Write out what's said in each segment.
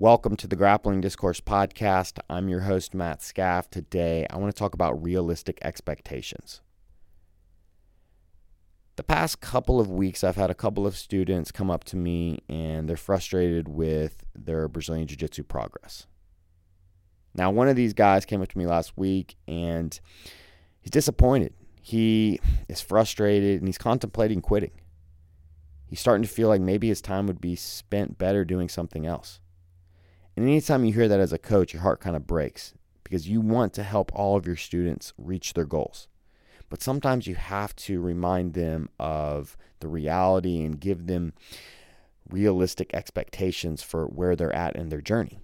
Welcome to the Grappling Discourse podcast. I'm your host, Matt Scaff. Today, I want to talk about realistic expectations. The past couple of weeks, I've had a couple of students come up to me and they're frustrated with their Brazilian Jiu Jitsu progress. Now, one of these guys came up to me last week and he's disappointed. He is frustrated and he's contemplating quitting. He's starting to feel like maybe his time would be spent better doing something else. And anytime you hear that as a coach, your heart kind of breaks because you want to help all of your students reach their goals. But sometimes you have to remind them of the reality and give them realistic expectations for where they're at in their journey.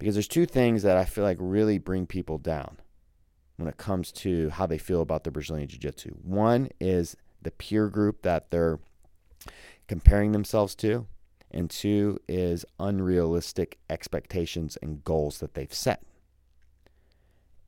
Because there's two things that I feel like really bring people down when it comes to how they feel about the Brazilian Jiu Jitsu. One is the peer group that they're comparing themselves to, and two is unrealistic expectations and goals that they've set.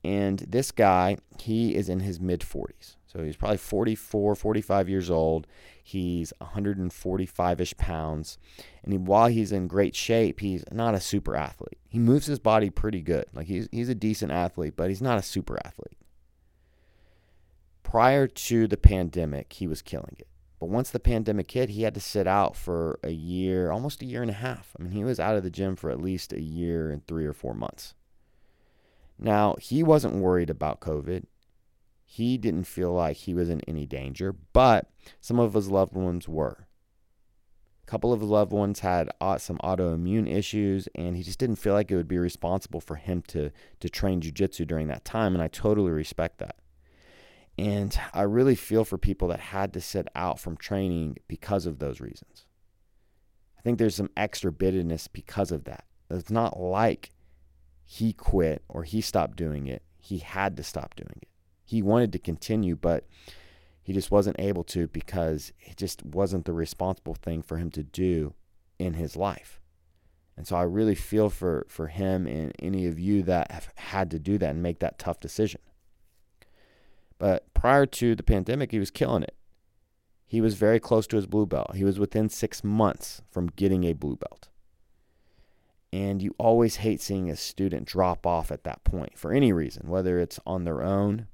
And this guy, he is in his mid 40s. So he's probably 44, 45 years old. He's 145 ish pounds. And he, while he's in great shape, he's not a super athlete. He moves his body pretty good. Like he's, he's a decent athlete, but he's not a super athlete. Prior to the pandemic, he was killing it. But once the pandemic hit, he had to sit out for a year, almost a year and a half. I mean, he was out of the gym for at least a year and three or four months. Now, he wasn't worried about COVID. He didn't feel like he was in any danger, but some of his loved ones were. A couple of his loved ones had some autoimmune issues, and he just didn't feel like it would be responsible for him to, to train jujitsu during that time, and I totally respect that. And I really feel for people that had to sit out from training because of those reasons. I think there's some extra bitterness because of that. It's not like he quit or he stopped doing it. He had to stop doing it. He wanted to continue, but he just wasn't able to because it just wasn't the responsible thing for him to do in his life. And so I really feel for, for him and any of you that have had to do that and make that tough decision. But prior to the pandemic, he was killing it. He was very close to his blue belt. He was within six months from getting a blue belt. And you always hate seeing a student drop off at that point for any reason, whether it's on their own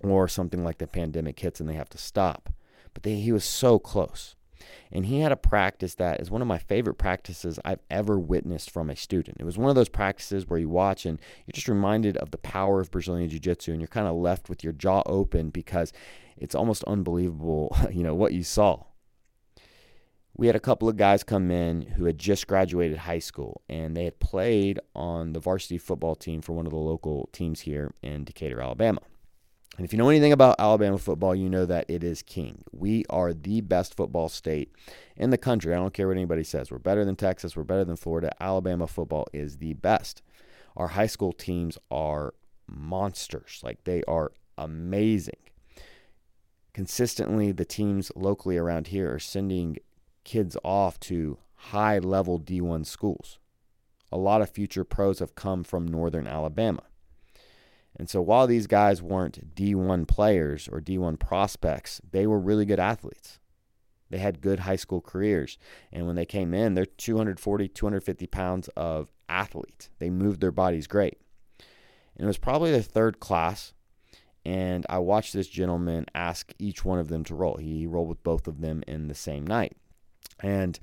or something like the pandemic hits and they have to stop. But they, he was so close. And he had a practice that is one of my favorite practices I've ever witnessed from a student. It was one of those practices where you watch and you're just reminded of the power of Brazilian Jiu Jitsu and you're kind of left with your jaw open because it's almost unbelievable, you know, what you saw. We had a couple of guys come in who had just graduated high school and they had played on the varsity football team for one of the local teams here in Decatur, Alabama. And if you know anything about Alabama football, you know that it is king. We are the best football state in the country. I don't care what anybody says. We're better than Texas. We're better than Florida. Alabama football is the best. Our high school teams are monsters. Like they are amazing. Consistently, the teams locally around here are sending kids off to high level D1 schools. A lot of future pros have come from northern Alabama. And so while these guys weren't D1 players or D1 prospects, they were really good athletes. They had good high school careers. And when they came in, they're 240, 250 pounds of athletes. They moved their bodies great. And it was probably their third class. And I watched this gentleman ask each one of them to roll. He rolled with both of them in the same night. And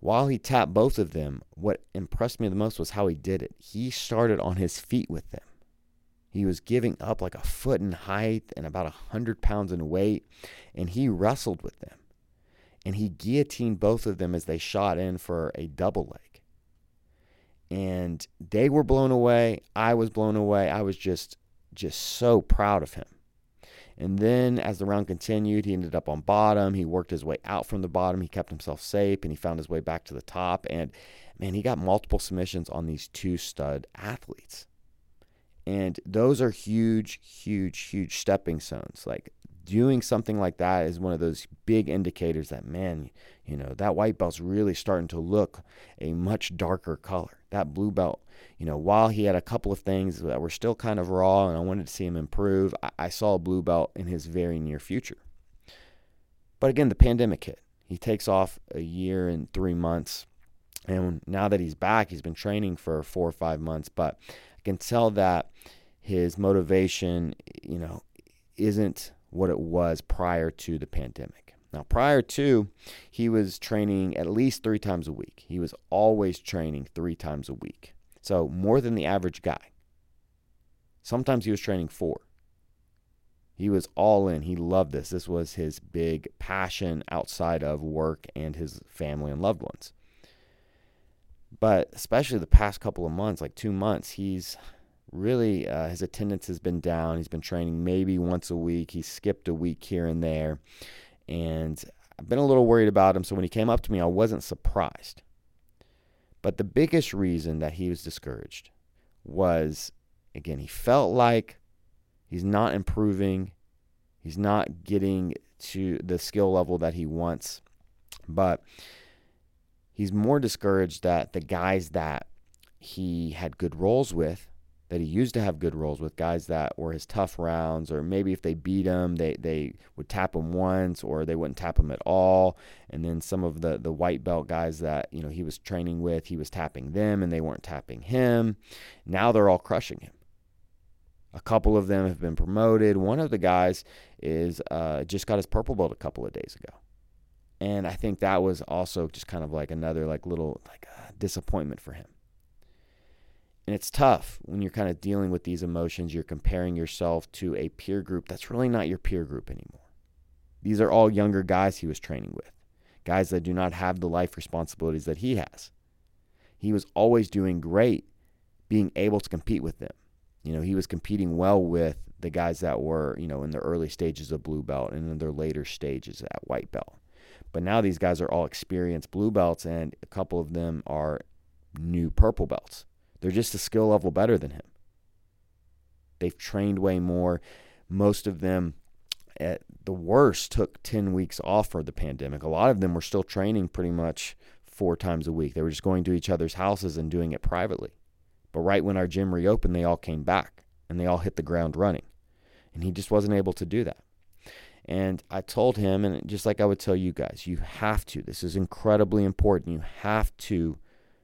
while he tapped both of them, what impressed me the most was how he did it. He started on his feet with them. He was giving up like a foot in height and about a hundred pounds in weight, and he wrestled with them. And he guillotined both of them as they shot in for a double leg. And they were blown away. I was blown away. I was just just so proud of him. And then as the round continued, he ended up on bottom. He worked his way out from the bottom. He kept himself safe and he found his way back to the top. And man, he got multiple submissions on these two stud athletes. And those are huge, huge, huge stepping stones. Like doing something like that is one of those big indicators that, man, you know, that white belt's really starting to look a much darker color. That blue belt, you know, while he had a couple of things that were still kind of raw and I wanted to see him improve, I, I saw a blue belt in his very near future. But again, the pandemic hit. He takes off a year and three months And now that he's back, he's been training for four or five months, but can tell that his motivation, you know, isn't what it was prior to the pandemic. Now, prior to, he was training at least three times a week. He was always training three times a week. So, more than the average guy. Sometimes he was training four. He was all in. He loved this. This was his big passion outside of work and his family and loved ones. But especially the past couple of months, like two months, he's really uh, his attendance has been down. He's been training maybe once a week. He skipped a week here and there, and I've been a little worried about him. So when he came up to me, I wasn't surprised. But the biggest reason that he was discouraged was, again, he felt like he's not improving. He's not getting to the skill level that he wants. But he's more discouraged that the guys that he had good rolls with that he used to have good rolls with guys that were his tough rounds, or maybe if they beat him, they, they would tap him once, or they wouldn't tap him at all. And then some of the, the white belt guys that you know he was training with, he was tapping them, and they weren't tapping him. Now they're all crushing him. A couple of them have been promoted. One of the guys is uh, just got his purple belt a couple of days ago, and I think that was also just kind of like another like little like uh, disappointment for him and it's tough when you're kind of dealing with these emotions. You're comparing yourself to a peer group that's really not your peer group anymore. These are all younger guys he was training with, guys that do not have the life responsibilities that he has. He was always doing great being able to compete with them. You know, he was competing well with the guys that were, you know, in the early stages of blue belt and in their later stages at white belt. But now these guys are all experienced blue belts and a couple of them are new purple belts. They're just a skill level better than him. They've trained way more. Most of them, at the worst, took 10 weeks off for the pandemic. A lot of them were still training pretty much four times a week. They were just going to each other's houses and doing it privately. But right when our gym reopened, they all came back and they all hit the ground running. And he just wasn't able to do that. And I told him, and just like I would tell you guys, you have to. This is incredibly important. You have to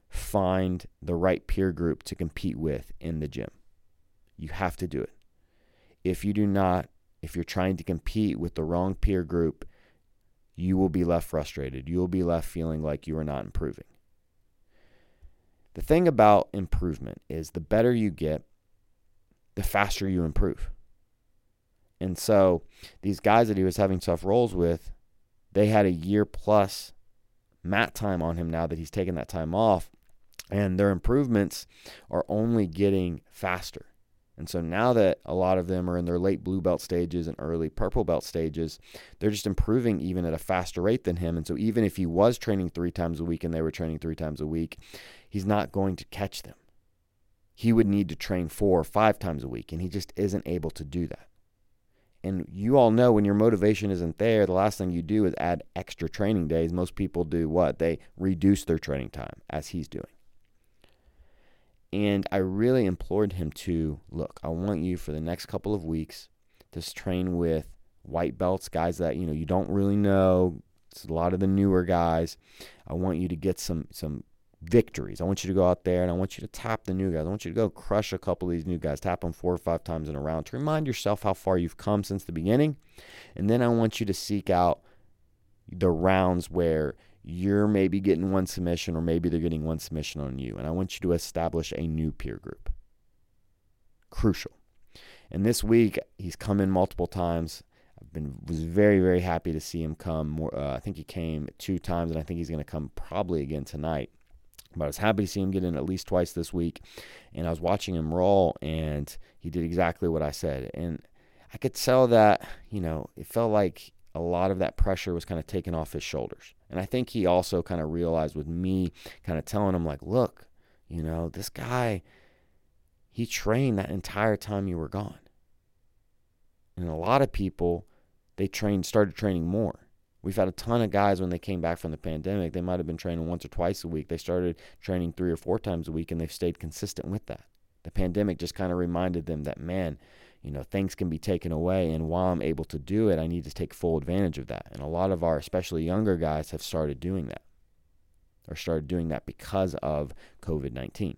find the right peer group to compete with in the gym. You have to do it. If you do not, if you're trying to compete with the wrong peer group, you will be left frustrated. You will be left feeling like you are not improving. The thing about improvement is the better you get, the faster you improve. And so these guys that he was having tough rolls with, they had a year plus mat time on him now that he's taken that time off and their improvements are only getting faster. And so now that a lot of them are in their late blue belt stages and early purple belt stages, they're just improving even at a faster rate than him. And so even if he was training three times a week and they were training three times a week, he's not going to catch them. He would need to train four or five times a week, and he just isn't able to do that. And you all know when your motivation isn't there, the last thing you do is add extra training days. Most people do what? They reduce their training time, as he's doing. And I really implored him to look, I want you for the next couple of weeks to train with white belts, guys that, you know, you don't really know. It's a lot of the newer guys. I want you to get some some victories. I want you to go out there and I want you to tap the new guys. I want you to go crush a couple of these new guys, tap them four or five times in a round to remind yourself how far you've come since the beginning. And then I want you to seek out the rounds where you're maybe getting one submission or maybe they're getting one submission on you. And I want you to establish a new peer group. Crucial. And this week, he's come in multiple times. I've been was very very happy to see him come. More, uh, I think he came two times, and I think he's going to come probably again tonight. But I was happy to see him get in at least twice this week. And I was watching him roll, and he did exactly what I said. And I could tell that you know it felt like a lot of that pressure was kind of taken off his shoulders. And I think he also kind of realized with me kind of telling him, like, look, you know, this guy, he trained that entire time you were gone. And a lot of people, they trained, started training more. We've had a ton of guys when they came back from the pandemic, they might have been training once or twice a week. They started training three or four times a week and they've stayed consistent with that. The pandemic just kind of reminded them that, man, you know, things can be taken away. And while I'm able to do it, I need to take full advantage of that. And a lot of our, especially younger guys, have started doing that. or started doing that because of COVID 19.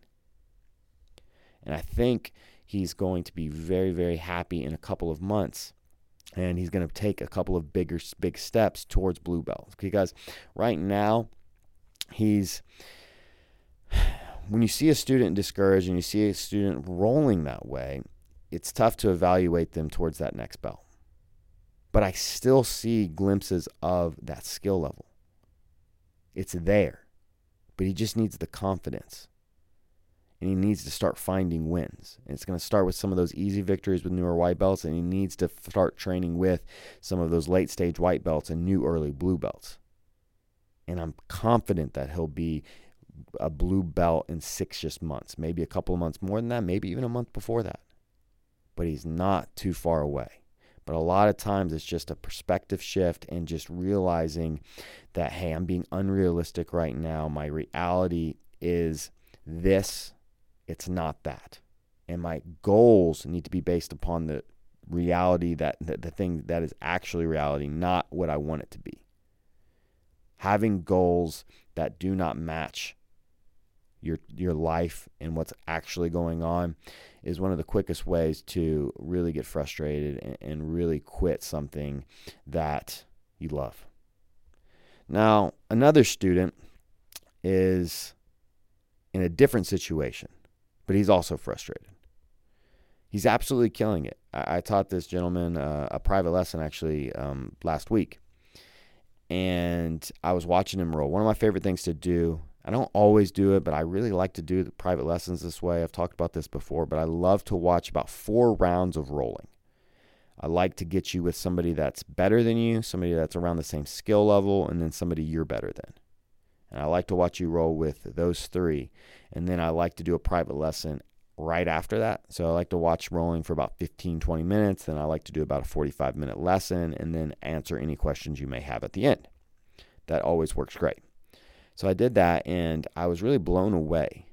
And I think he's going to be very, very happy in a couple of months. And he's going to take a couple of bigger, big steps towards blue belt because right now he's when you see a student discouraged and you see a student rolling that way, it's tough to evaluate them towards that next belt. But I still see glimpses of that skill level. It's there, but he just needs the confidence. And he needs to start finding wins. And it's going to start with some of those easy victories with newer white belts, and he needs to start training with some of those late stage white belts and new early blue belts. And I'm confident that he'll be a blue belt in six just months, maybe a couple of months more than that, maybe even a month before that. But he's not too far away. But a lot of times it's just a perspective shift and just realizing that, hey, I'm being unrealistic right now. My reality is this, it's not that. And my goals need to be based upon the reality that the, the thing that is actually reality, not what I want it to be. Having goals that do not match your your life and what's actually going on is one of the quickest ways to really get frustrated and, and really quit something that you love. Now, another student is in a different situation, but he's also frustrated. He's absolutely killing it. I, I taught this gentleman uh, a private lesson actually um, last week, and I was watching him roll. One of my favorite things to do I don't always do it, but I really like to do the private lessons this way. I've talked about this before, but I love to watch about four rounds of rolling. I like to get you with somebody that's better than you, somebody that's around the same skill level, and then somebody you're better than. And I like to watch you roll with those three. And then I like to do a private lesson right after that. So I like to watch rolling for about 15, 20 minutes. Then I like to do about a 45 minute lesson and then answer any questions you may have at the end. That always works great. So I did that and I was really blown away.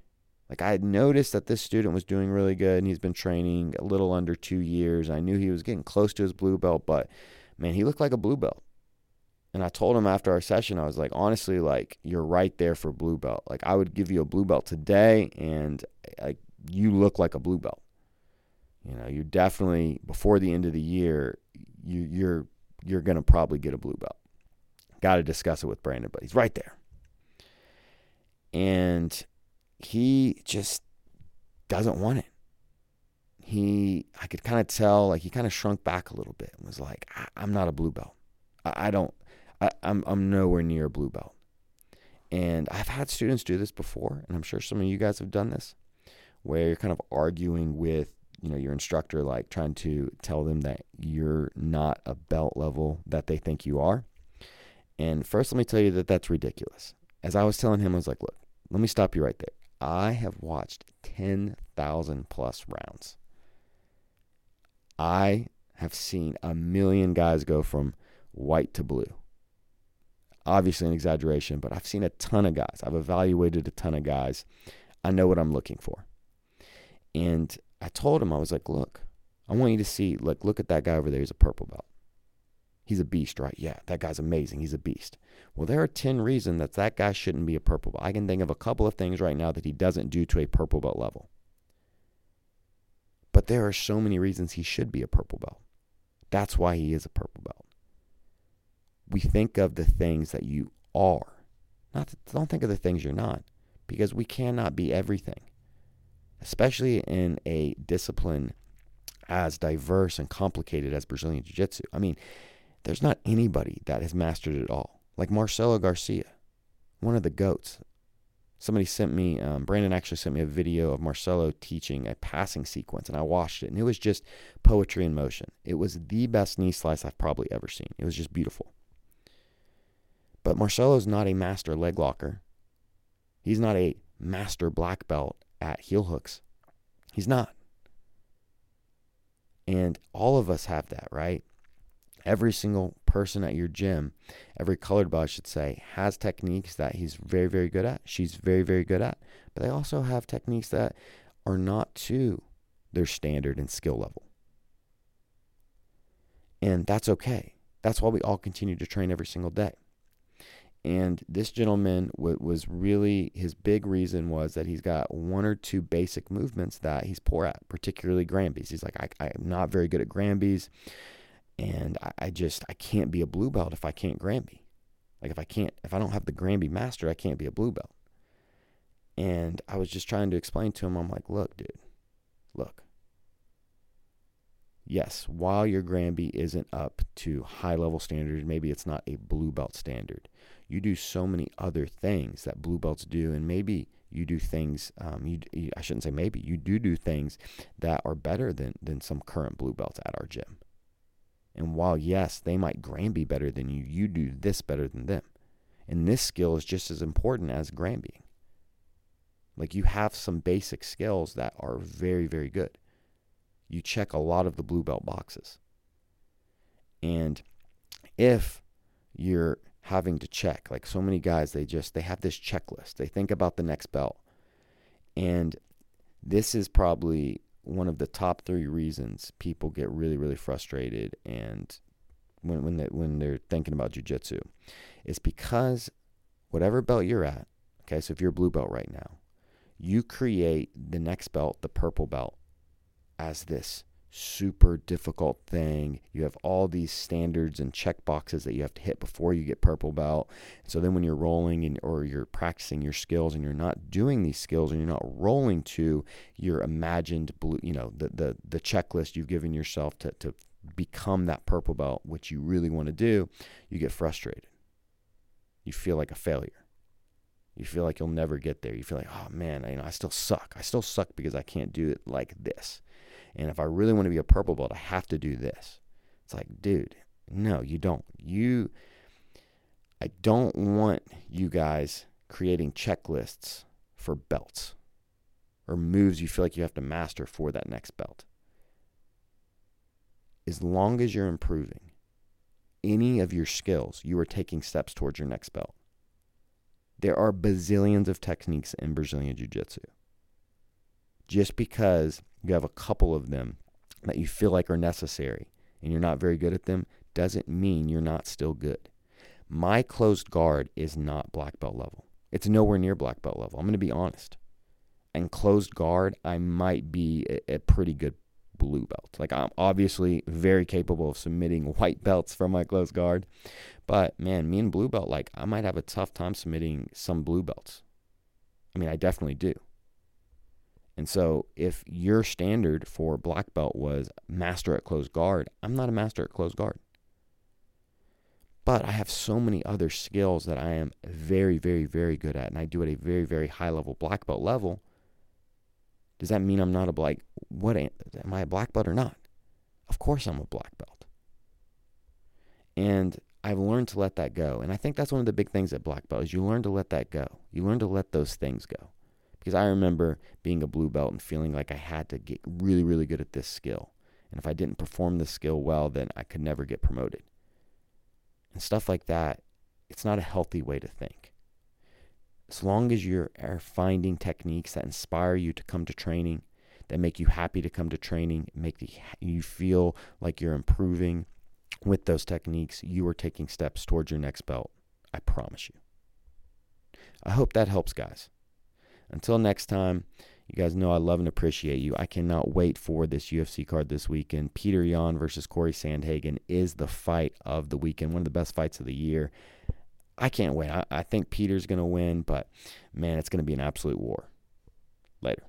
Like I had noticed that this student was doing really good and he's been training a little under two years. I knew he was getting close to his blue belt, but man, he looked like a blue belt. And I told him after our session, I was like, honestly, like you're right there for blue belt. Like I would give you a blue belt today, and like you look like a blue belt. You know, you definitely before the end of the year, you you're you're gonna probably get a blue belt. Got to discuss it with Brandon, but he's right there and he just doesn't want it. He, I could kind of tell, like he kind of shrunk back a little bit and was like, I, am not a blue belt. I, I don't, I, I'm, I'm nowhere near a blue belt. And I've had students do this before, and I'm sure some of you guys have done this, where you're kind of arguing with, you know, your instructor, like trying to tell them that you're not a belt level that they think you are. And first, let me tell you that that's ridiculous. As I was telling him, I was like, look, let me stop you right there. I have watched 10,000 plus rounds. I have seen a million guys go from white to blue. Obviously, an exaggeration, but I've seen a ton of guys. I've evaluated a ton of guys. I know what I'm looking for. And I told him, I was like, look, I want you to see, like, look at that guy over there. He's a purple belt. He's a beast, right? Yeah, that guy's amazing. He's a beast. Well, there are 10 reasons that that guy shouldn't be a purple belt. I can think of a couple of things right now that he doesn't do to a purple belt level. But there are so many reasons he should be a purple belt. That's why he is a purple belt. We think of the things that you are. Not to, don't think of the things you're not because we cannot be everything. Especially in a discipline as diverse and complicated as Brazilian Jiu-Jitsu. I mean, there's not anybody that has mastered it all. Like Marcelo Garcia, one of the GOATs. Somebody sent me, um, Brandon actually sent me a video of Marcelo teaching a passing sequence, and I watched it, and it was just poetry in motion. It was the best knee slice I've probably ever seen. It was just beautiful. But Marcelo's not a master leg locker. He's not a master black belt at heel hooks. He's not. And all of us have that, right? every single person at your gym, every colored belt, I should say, has techniques that he's very, very good at. She's very, very good at. But they also have techniques that are not to their standard and skill level. And that's okay. That's why we all continue to train every single day. And this gentleman was really his big reason was that he's got one or two basic movements that he's poor at, particularly Granby's. He's like, I, I'm not very good at Granby's, and I, I just I can't be a blue belt if I can't Granby. Like if I can't, if I don't have the Granby master, I can't be a blue belt. And I was just trying to explain to him, I'm like, look, dude, look. Yes, while your Granby isn't up to high level standards, maybe it's not a blue belt standard you do so many other things that blue belts do, and maybe you do things. Um, you, you, I shouldn't say maybe you do do things that are better than than some current blue belts at our gym. And while yes, they might Granby better than you, you do this better than them. And this skill is just as important as Granby. Like you have some basic skills that are very, very good. You check a lot of the blue belt boxes. And if you're having to check. Like so many guys, they just they have this checklist. They think about the next belt. And this is probably one of the top three reasons people get really, really frustrated and when when they when they're thinking about jujitsu is because whatever belt you're at, okay, so if you're blue belt right now, you create the next belt, the purple belt, as this super difficult thing. You have all these standards and check boxes that you have to hit before you get purple belt. So then when you're rolling and or you're practicing your skills and you're not doing these skills and you're not rolling to your imagined blue, you know, the the the checklist you've given yourself to to become that purple belt, which you really want to do, you get frustrated. You feel like a failure. You feel like you'll never get there. You feel like, oh man, I, you know, I still suck. I still suck because I can't do it like this. And if I really want to be a purple belt, I have to do this. It's like, dude, no, you don't. You, I don't want you guys creating checklists for belts or moves you feel like you have to master for that next belt. As long as you're improving any of your skills, you are taking steps towards your next belt. There are bazillions of techniques in Brazilian Jiu Jitsu. Just because you have a couple of them that you feel like are necessary and you're not very good at them doesn't mean you're not still good. My closed guard is not black belt level. It's nowhere near black belt level. I'm going to be honest. And closed guard, I might be a, a pretty good blue belt. Like I'm obviously very capable of submitting white belts from my closed guard, but man, me and blue belt, like I might have a tough time submitting some blue belts. I mean, I definitely do. And so if your standard for black belt was master at closed guard, I'm not a master at closed guard. But I have so many other skills that I am very, very, very good at, and I do at a very, very high level black belt level. Does that mean I'm not a black? What am, am I a black belt or not? Of course I'm a black belt. And I've learned to let that go, and I think that's one of the big things at black belt is you learn to let that go. You learn to let those things go. Because I remember being a blue belt and feeling like I had to get really, really good at this skill. And if I didn't perform the skill well, then I could never get promoted. And stuff like that, it's not a healthy way to think. As long as you're finding techniques that inspire you to come to training, that make you happy to come to training, make the, you feel like you're improving with those techniques, you are taking steps towards your next belt. I promise you. I hope that helps, guys. Until next time, you guys know I love and appreciate you. I cannot wait for this UFC card this weekend. Petr Yan versus Corey Sandhagen is the fight of the weekend, one of the best fights of the year. I can't wait. I, I think Petr's going to win, but man, it's going to be an absolute war. Later.